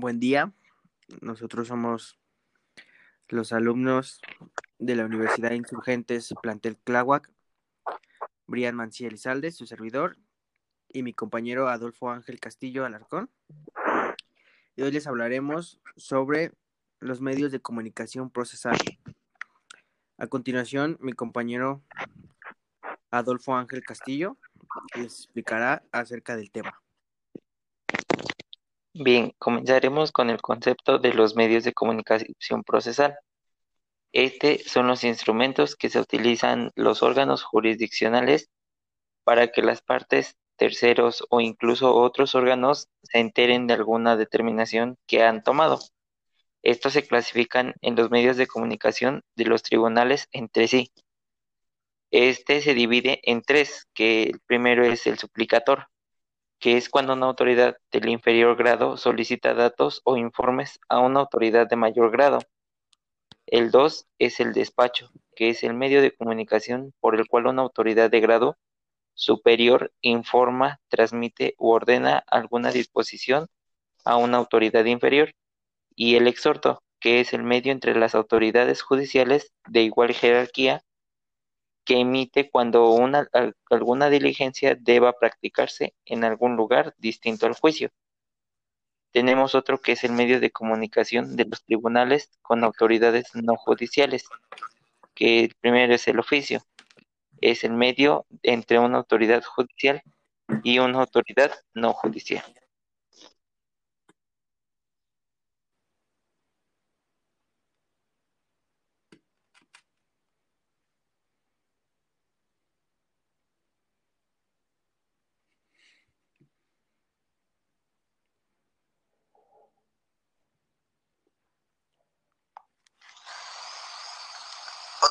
Buen día, nosotros somos los alumnos de la Universidad de Insurgentes Plantel Cláhuac, Brian Mancía Elizalde, su servidor, y mi compañero Adolfo Ángel Castillo Alarcón. Y hoy les hablaremos sobre los medios de comunicación procesal. A continuación, mi compañero Adolfo Ángel Castillo les explicará acerca del tema. Bien, comenzaremos con el concepto de los medios de comunicación procesal. Este son los instrumentos que se utilizan los órganos jurisdiccionales para que las partes, terceros o incluso otros órganos se enteren de alguna determinación que han tomado. Estos se clasifican en los medios de comunicación de los tribunales entre sí. Este se divide en tres, que el primero es el suplicator, que es cuando una autoridad del inferior grado solicita datos o informes a una autoridad de mayor grado. El 2 es el despacho, que es el medio de comunicación por el cual una autoridad de grado superior informa, transmite u ordena alguna disposición a una autoridad inferior. Y el exhorto, que es el medio entre las autoridades judiciales de igual jerarquía que emite cuando una, alguna diligencia deba practicarse en algún lugar distinto al juicio. Tenemos otro que es el medio de comunicación de los tribunales con autoridades no judiciales, que el primero es el oficio, es el medio entre una autoridad judicial y una autoridad no judicial.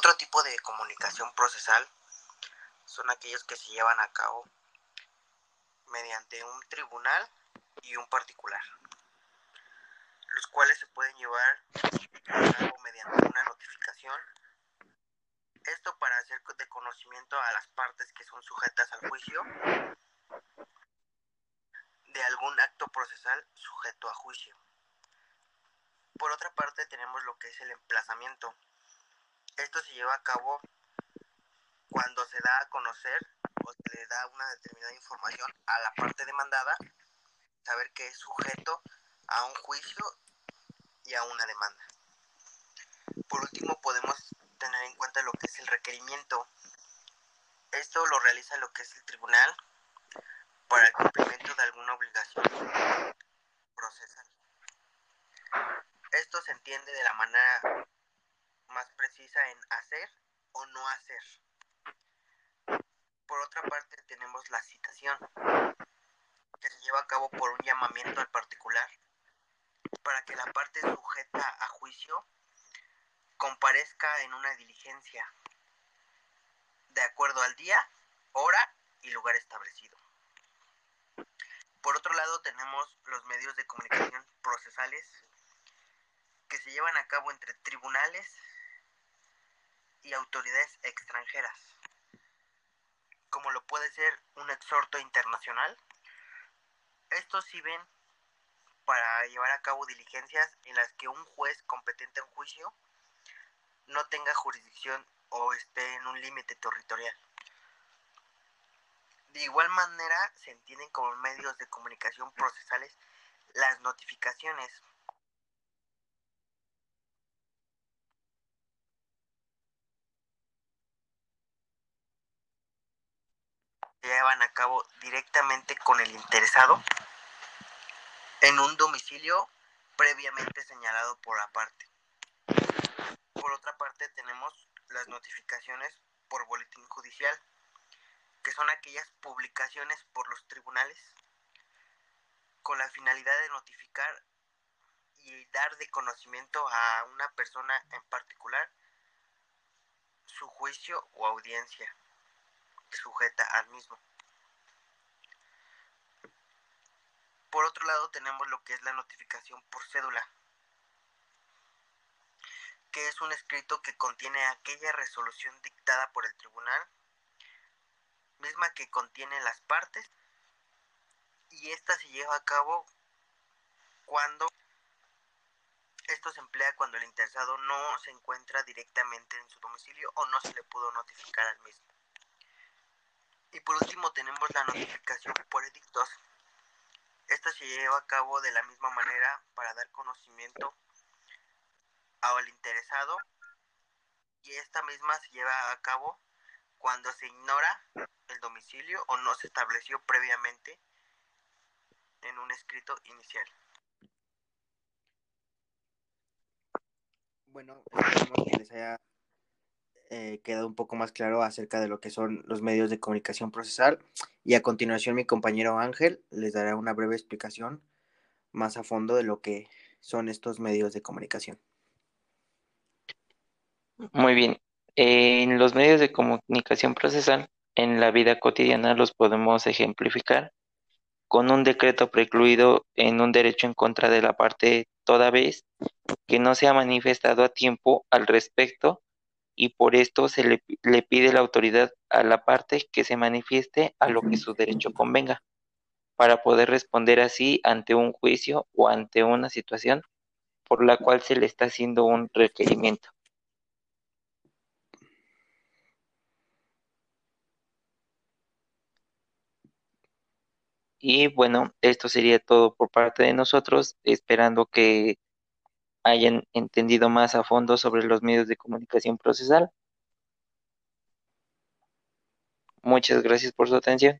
Otro tipo de comunicación procesal son aquellos que se llevan a cabo mediante un tribunal y un particular, los cuales se pueden llevar a cabo mediante una notificación. Esto para hacer de conocimiento a las partes que son sujetas al juicio de algún acto procesal sujeto a juicio. Por otra parte tenemos lo que es el emplazamiento esto se lleva a cabo cuando se da a conocer o se le da una determinada información a la parte demandada, saber que es sujeto a un juicio y a una demanda. Por último, podemos tener en cuenta lo que es el requerimiento. Esto lo realiza lo que es el tribunal para el cumplimiento de alguna obligación procesal. Esto se entiende de la manera más precisa en hacer o no hacer. Por otra parte tenemos la citación, que se lleva a cabo por un llamamiento al particular para que la parte sujeta a juicio comparezca en una diligencia de acuerdo al día, hora y lugar establecido. Por otro lado tenemos los medios de comunicación procesales que se llevan a cabo entre tribunales y autoridades extranjeras, como lo puede ser un exhorto internacional. Estos sirven para llevar a cabo diligencias en las que un juez competente en juicio no tenga jurisdicción o esté en un límite territorial. De igual manera se entienden como medios de comunicación procesales las notificaciones a cabo directamente con el interesado en un domicilio previamente señalado por la parte. Por otra parte tenemos las notificaciones por boletín judicial, que son aquellas publicaciones por los tribunales con la finalidad de notificar y dar de conocimiento a una persona en particular su juicio o audiencia sujeta al mismo. Por otro lado tenemos lo que es la notificación por cédula, que es un escrito que contiene aquella resolución dictada por el tribunal, misma que contiene las partes, y esta se lleva a cabo cuando esto se emplea cuando el interesado no se encuentra directamente en su domicilio o no se le pudo notificar al mismo. Y por último tenemos la notificación por edictos. Esta se lleva a cabo de la misma manera para dar conocimiento al interesado y esta misma se lleva a cabo cuando se ignora el domicilio o no se estableció previamente en un escrito inicial. Bueno, esperemos que les haya eh, quedado un poco más claro acerca de lo que son los medios de comunicación procesal y a continuación mi compañero Ángel les dará una breve explicación más a fondo de lo que son estos medios de comunicación. Muy bien. En los medios de comunicación procesal, en la vida cotidiana los podemos ejemplificar con un decreto precluido en un derecho en contra de la parte toda vez que no se ha manifestado a tiempo al respecto y por esto se le, le pide la autoridad a la parte que se manifieste a lo que su derecho convenga para poder responder así ante un juicio o ante una situación por la cual se le está haciendo un requerimiento. Y bueno, esto sería todo por parte de nosotros, esperando que hayan entendido más a fondo sobre los medios de comunicación procesal. Muchas gracias por su atención.